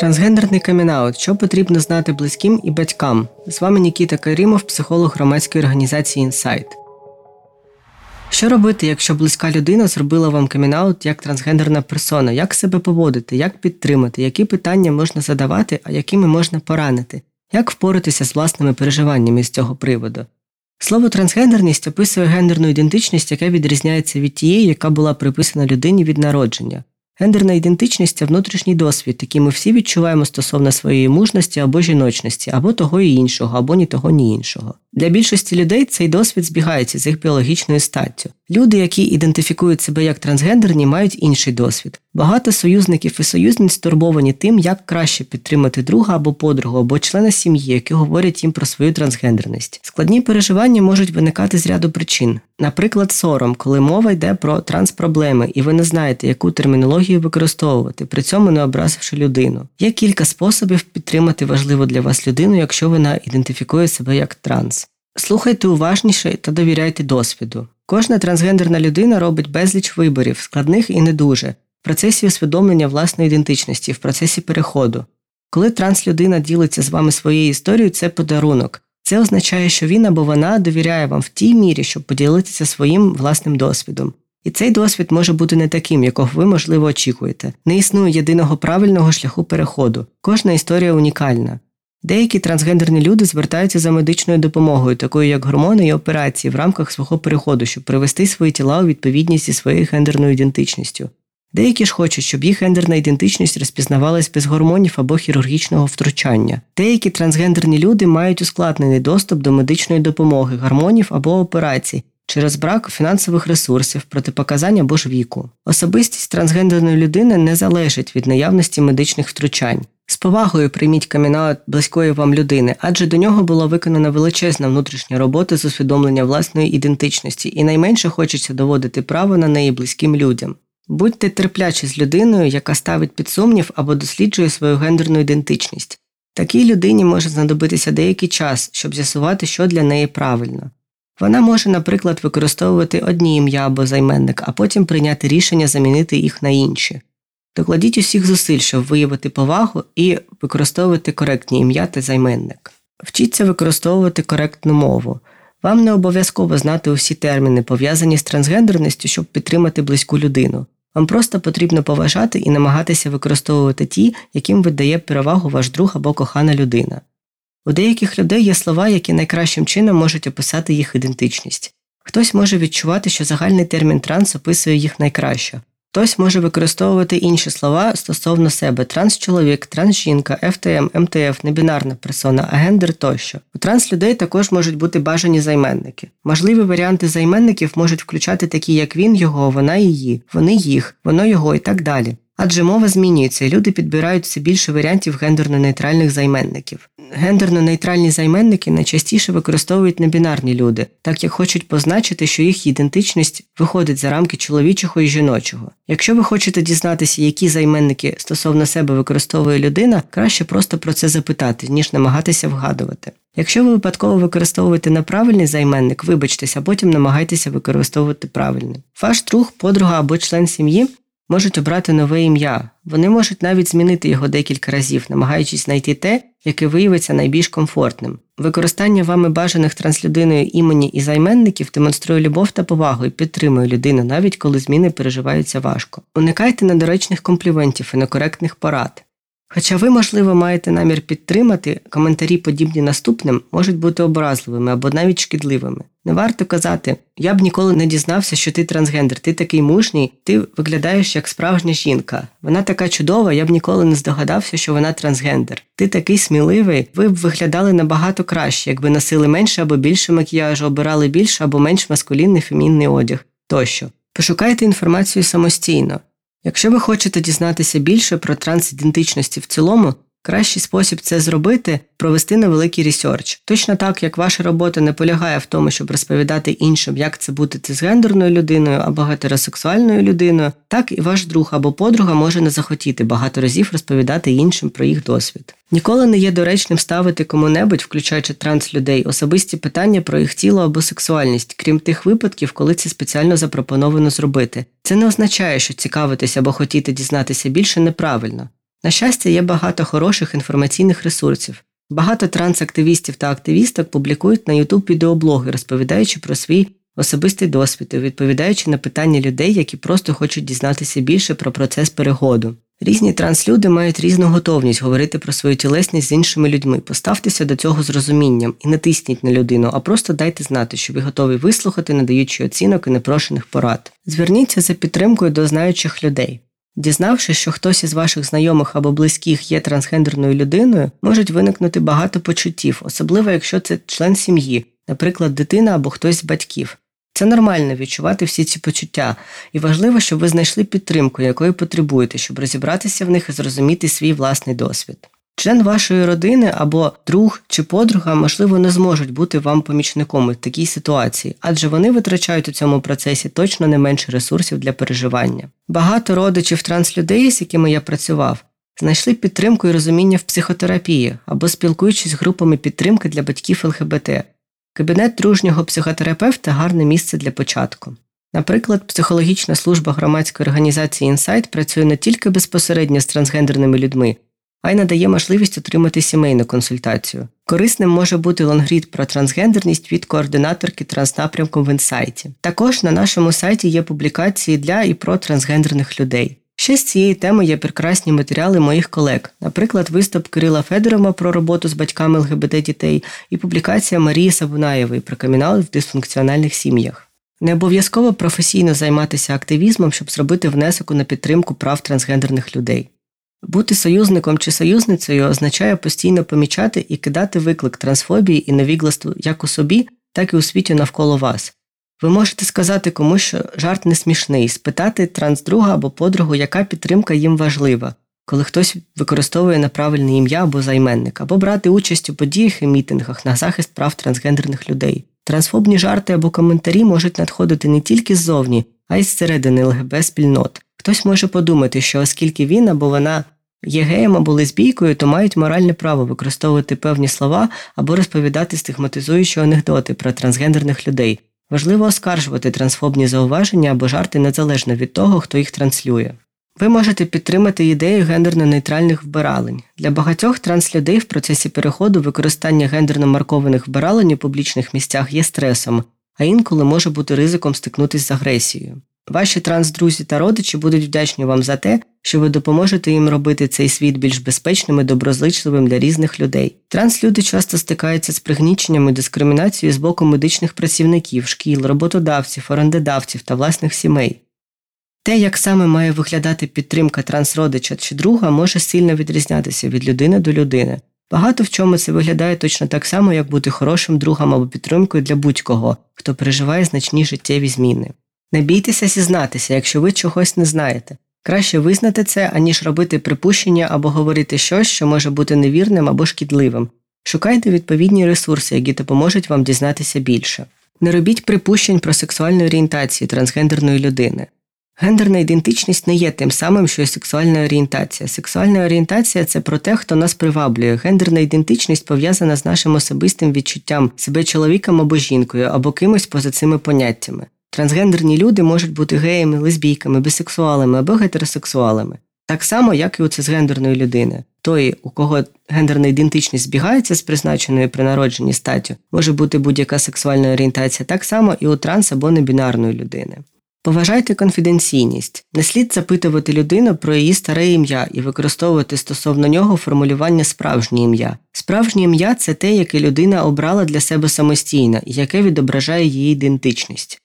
Трансгендерний камінаут. Що потрібно знати близьким і батькам? З вами Нікіта Карімов, психолог громадської організації Інсайт. Що робити, якщо близька людина зробила вам камінаут як трансгендерна персона? Як себе поводити, як підтримати, які питання можна задавати, а якими можна поранити? Як впоратися з власними переживаннями з цього приводу? Слово трансгендерність описує гендерну ідентичність, яка відрізняється від тієї, яка була приписана людині від народження. Гендерна ідентичність це внутрішній досвід, який ми всі відчуваємо стосовно своєї мужності або жіночності, або того і іншого, або ні того, ні іншого. Для більшості людей цей досвід збігається з їх біологічною статтю. Люди, які ідентифікують себе як трансгендерні, мають інший досвід. Багато союзників і союзниць стурбовані тим, як краще підтримати друга або подругу, або члена сім'ї, які говорять їм про свою трансгендерність. Складні переживання можуть виникати з ряду причин. Наприклад, сором, коли мова йде про транспроблеми, і ви не знаєте, яку термінологію використовувати, при цьому не образивши людину. Є кілька способів підтримати важливу для вас людину, якщо вона ідентифікує себе як транс. Слухайте уважніше та довіряйте досвіду. Кожна трансгендерна людина робить безліч виборів, складних і не дуже, в процесі усвідомлення власної ідентичності, в процесі переходу. Коли транслюдина ділиться з вами своєю історією, це подарунок. Це означає, що він або вона довіряє вам в тій мірі, щоб поділитися своїм власним досвідом. І цей досвід може бути не таким, якого ви, можливо, очікуєте. Не існує єдиного правильного шляху переходу. Кожна історія унікальна. Деякі трансгендерні люди звертаються за медичною допомогою, такою як гормони і операції в рамках свого переходу, щоб привести свої тіла у відповідність зі своєю гендерною ідентичністю. Деякі ж хочуть, щоб їх гендерна ідентичність розпізнавалась без гормонів або хірургічного втручання. Деякі трансгендерні люди мають ускладнений доступ до медичної допомоги, гормонів або операцій через брак фінансових ресурсів, протипоказань або ж віку. Особистість трансгендерної людини не залежить від наявності медичних втручань. З повагою прийміть камінаут близької вам людини, адже до нього була виконана величезна внутрішня робота з усвідомлення власної ідентичності, і найменше хочеться доводити право на неї близьким людям. Будьте терплячі з людиною, яка ставить під сумнів або досліджує свою гендерну ідентичність. Такій людині може знадобитися деякий час, щоб з'ясувати, що для неї правильно. Вона може, наприклад, використовувати одні ім'я або займенник, а потім прийняти рішення замінити їх на інші. Докладіть усіх зусиль, щоб виявити повагу і використовувати коректні ім'я та займенник. Вчіться використовувати коректну мову. Вам не обов'язково знати усі терміни, пов'язані з трансгендерністю, щоб підтримати близьку людину. Вам просто потрібно поважати і намагатися використовувати ті, яким видає перевагу ваш друг або кохана людина. У деяких людей є слова, які найкращим чином можуть описати їх ідентичність. Хтось може відчувати, що загальний термін транс описує їх найкраще, Хтось може використовувати інші слова стосовно себе трансчоловік, трансжінка, ФТМ, МТФ, небінарна персона, агендер тощо. У транслюдей також можуть бути бажані займенники. Можливі варіанти займенників можуть включати такі, як він, його, вона її, вони їх, воно його і так далі. Адже мова змінюється, і люди підбирають все більше варіантів гендерно-нейтральних займенників. Гендерно-нейтральні займенники найчастіше використовують небінарні люди, так як хочуть позначити, що їх ідентичність виходить за рамки чоловічого і жіночого. Якщо ви хочете дізнатися, які займенники стосовно себе використовує людина, краще просто про це запитати, ніж намагатися вгадувати. Якщо ви випадково використовуєте неправильний займенник, вибачтеся, а потім намагайтеся використовувати правильний. Ваш друг, подруга або член сім'ї можуть обрати нове ім'я. Вони можуть навіть змінити його декілька разів, намагаючись знайти те, яке виявиться найбільш комфортним. Використання вами бажаних транслюдиною імені і займенників демонструє любов та повагу і підтримує людину, навіть коли зміни переживаються важко. Уникайте недоречних компліментів і некоректних порад. Хоча ви, можливо, маєте намір підтримати, коментарі, подібні наступним, можуть бути образливими або навіть шкідливими. Не варто казати, я б ніколи не дізнався, що ти трансгендер, ти такий мужній, ти виглядаєш як справжня жінка. Вона така чудова, я б ніколи не здогадався, що вона трансгендер. Ти такий сміливий, ви б виглядали набагато краще, якби носили менше або більше макіяжу, обирали більше або менш маскулінний фемінний одяг тощо. Пошукайте інформацію самостійно. Якщо ви хочете дізнатися більше про трансідентичності в цілому, кращий спосіб це зробити провести невеликий ресерч. Точно так, як ваша робота не полягає в тому, щоб розповідати іншим, як це бути цисгендерною людиною або гетеросексуальною людиною, так і ваш друг або подруга може не захотіти багато разів розповідати іншим про їх досвід. Ніколи не є доречним ставити кому-небудь, включаючи транслюдей, особисті питання про їх тіло або сексуальність, крім тих випадків, коли це спеціально запропоновано зробити. Це не означає, що цікавитися або хотіти дізнатися більше неправильно. На щастя, є багато хороших інформаційних ресурсів. Багато трансактивістів та активісток публікують на YouTube відеоблоги, розповідаючи про свій особистий досвід і відповідаючи на питання людей, які просто хочуть дізнатися більше про процес переходу. Різні транслюди мають різну готовність говорити про свою тілесність з іншими людьми. Поставтеся до цього з розумінням і не тисніть на людину, а просто дайте знати, що ви готові вислухати, надаючи оцінок і непрошених порад. Зверніться за підтримкою до знаючих людей. Дізнавшись, що хтось із ваших знайомих або близьких є трансгендерною людиною, можуть виникнути багато почуттів, особливо якщо це член сім'ї, наприклад, дитина або хтось з батьків. Це нормально відчувати всі ці почуття, і важливо, щоб ви знайшли підтримку, якої потребуєте, щоб розібратися в них і зрозуміти свій власний досвід. Член вашої родини або друг чи подруга, можливо, не зможуть бути вам помічником у такій ситуації, адже вони витрачають у цьому процесі точно не менше ресурсів для переживання. Багато родичів транслюдей, з якими я працював, знайшли підтримку і розуміння в психотерапії або спілкуючись з групами підтримки для батьків ЛГБТ. Кабінет дружнього психотерапевта гарне місце для початку. Наприклад, психологічна служба громадської організації Інсайт працює не тільки безпосередньо з трансгендерними людьми, а й надає можливість отримати сімейну консультацію. Корисним може бути лонгрід про трансгендерність від координаторки транснапрямку в інсайті. Також на нашому сайті є публікації для і про трансгендерних людей. Ще з цієї теми є прекрасні матеріали моїх колег, наприклад, виступ Кирила Федорова про роботу з батьками ЛГБТ дітей і публікація Марії Сабунаєвої про камінал в дисфункціональних сім'ях. Не обов'язково професійно займатися активізмом, щоб зробити внесок на підтримку прав трансгендерних людей. Бути союзником чи союзницею означає постійно помічати і кидати виклик трансфобії і невігластву як у собі, так і у світі навколо вас. Ви можете сказати комусь, що жарт не смішний, спитати трансдруга або подругу, яка підтримка їм важлива, коли хтось використовує неправильне ім'я або займенник, або брати участь у подіях і мітингах на захист прав трансгендерних людей. Трансфобні жарти або коментарі можуть надходити не тільки ззовні, а й зсередини ЛГБ спільнот. Хтось може подумати, що оскільки він або вона є геєм або лесбійкою, то мають моральне право використовувати певні слова або розповідати стигматизуючі анекдоти про трансгендерних людей. Важливо оскаржувати трансфобні зауваження або жарти незалежно від того, хто їх транслює. Ви можете підтримати ідею гендерно-нейтральних вбиралень. Для багатьох транслюдей в процесі переходу використання гендерно маркованих вбиралень у публічних місцях є стресом, а інколи може бути ризиком стикнутися з агресією. Ваші трансдрузі та родичі будуть вдячні вам за те, що ви допоможете їм робити цей світ більш безпечним і доброзичливим для різних людей. Транслюди часто стикаються з пригніченням і дискримінацією з боку медичних працівників, шкіл, роботодавців, орендодавців та власних сімей. Те, як саме має виглядати підтримка трансродича чи друга, може сильно відрізнятися від людини до людини. Багато в чому це виглядає точно так само, як бути хорошим другом або підтримкою для будь-кого, хто переживає значні життєві зміни. Не бійтеся зізнатися, якщо ви чогось не знаєте. Краще визнати це, аніж робити припущення або говорити щось, що може бути невірним або шкідливим. Шукайте відповідні ресурси, які допоможуть вам дізнатися більше. Не робіть припущень про сексуальну орієнтацію трансгендерної людини. Гендерна ідентичність не є тим самим, що й сексуальна орієнтація. Сексуальна орієнтація це про те, хто нас приваблює. Гендерна ідентичність пов'язана з нашим особистим відчуттям себе чоловіком або жінкою, або кимось поза цими поняттями. Трансгендерні люди можуть бути геями, лесбійками, бісексуалами або гетеросексуалами, так само, як і у цисгендерної людини. Той, у кого гендерна ідентичність збігається з призначеною при народженні статтю, може бути будь-яка сексуальна орієнтація, так само і у транс або небінарної людини. Поважайте конфіденційність. Не слід запитувати людину про її старе ім'я і використовувати стосовно нього формулювання справжнє ім'я. Справжнє ім'я це те, яке людина обрала для себе самостійно і яке відображає її ідентичність.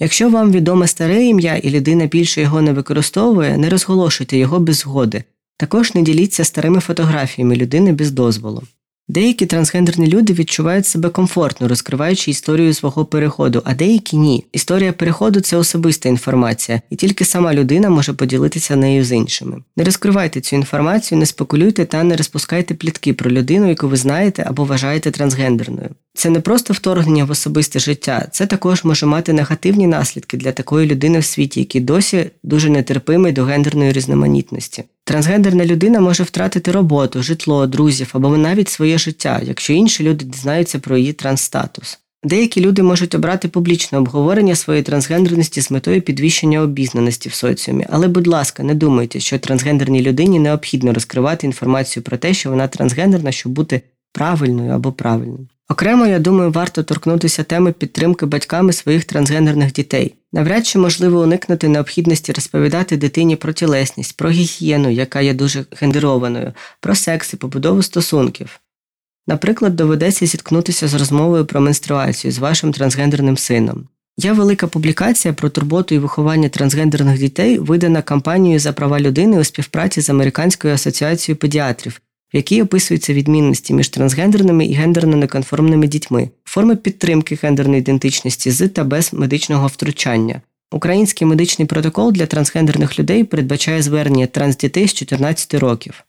Якщо вам відоме старе ім'я і людина більше його не використовує, не розголошуйте його без згоди. Також не діліться старими фотографіями людини без дозволу. Деякі трансгендерні люди відчувають себе комфортно, розкриваючи історію свого переходу, а деякі ні. Історія переходу це особиста інформація, і тільки сама людина може поділитися нею з іншими. Не розкривайте цю інформацію, не спекулюйте та не розпускайте плітки про людину, яку ви знаєте або вважаєте трансгендерною. Це не просто вторгнення в особисте життя, це також може мати негативні наслідки для такої людини в світі, який досі дуже нетерпимий до гендерної різноманітності. Трансгендерна людина може втратити роботу, житло, друзів або навіть своє життя, якщо інші люди дізнаються про її трансстатус. Деякі люди можуть обрати публічне обговорення своєї трансгендерності з метою підвищення обізнаності в соціумі, але, будь ласка, не думайте, що трансгендерній людині необхідно розкривати інформацію про те, що вона трансгендерна, щоб бути правильною або правильною. Окремо, я думаю, варто торкнутися теми підтримки батьками своїх трансгендерних дітей. Навряд чи можливо уникнути необхідності розповідати дитині про тілесність, про гігієну, яка є дуже гендерованою, про секс і побудову стосунків. Наприклад, доведеться зіткнутися з розмовою про менструацію з вашим трансгендерним сином. Є велика публікація про турботу і виховання трансгендерних дітей, видана кампанією за права людини у співпраці з Американською асоціацією педіатрів, в якій описуються відмінності між трансгендерними і гендерно неконформними дітьми, форми підтримки гендерної ідентичності з та без медичного втручання. Український медичний протокол для трансгендерних людей передбачає звернення трансдітей з 14 років.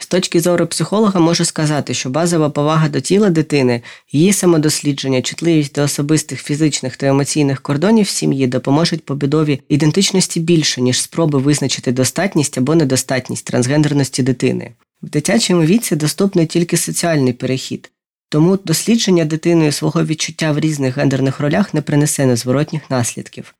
З точки зору психолога можу сказати, що базова повага до тіла дитини, її самодослідження, чутливість до особистих фізичних та емоційних кордонів сім'ї допоможуть побудові ідентичності більше, ніж спроби визначити достатність або недостатність трансгендерності дитини. В дитячому віці доступний тільки соціальний перехід, тому дослідження дитиною свого відчуття в різних гендерних ролях не принесе незворотніх наслідків.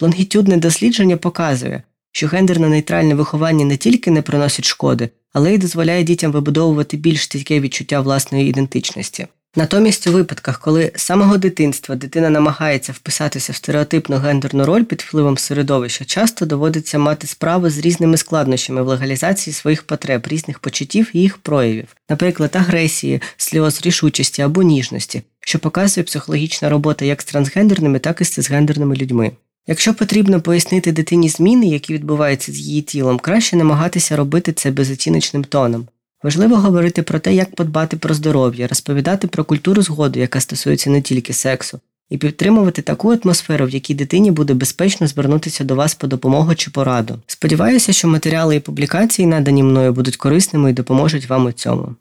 Лонгітюдне дослідження показує, що гендерно-нейтральне виховання не тільки не приносить шкоди, але й дозволяє дітям вибудовувати більш стійке відчуття власної ідентичності. Натомість у випадках, коли з самого дитинства дитина намагається вписатися в стереотипну гендерну роль під впливом середовища, часто доводиться мати справу з різними складнощами в легалізації своїх потреб, різних почуттів і їх проявів, наприклад, агресії, сльоз, рішучості або ніжності, що показує психологічна робота як з трансгендерними, так і з цисгендерними людьми. Якщо потрібно пояснити дитині зміни, які відбуваються з її тілом, краще намагатися робити це безоціночним тоном. Важливо говорити про те, як подбати про здоров'я, розповідати про культуру згоду, яка стосується не тільки сексу, і підтримувати таку атмосферу, в якій дитині буде безпечно звернутися до вас по допомогу чи пораду. Сподіваюся, що матеріали і публікації, надані мною, будуть корисними і допоможуть вам у цьому.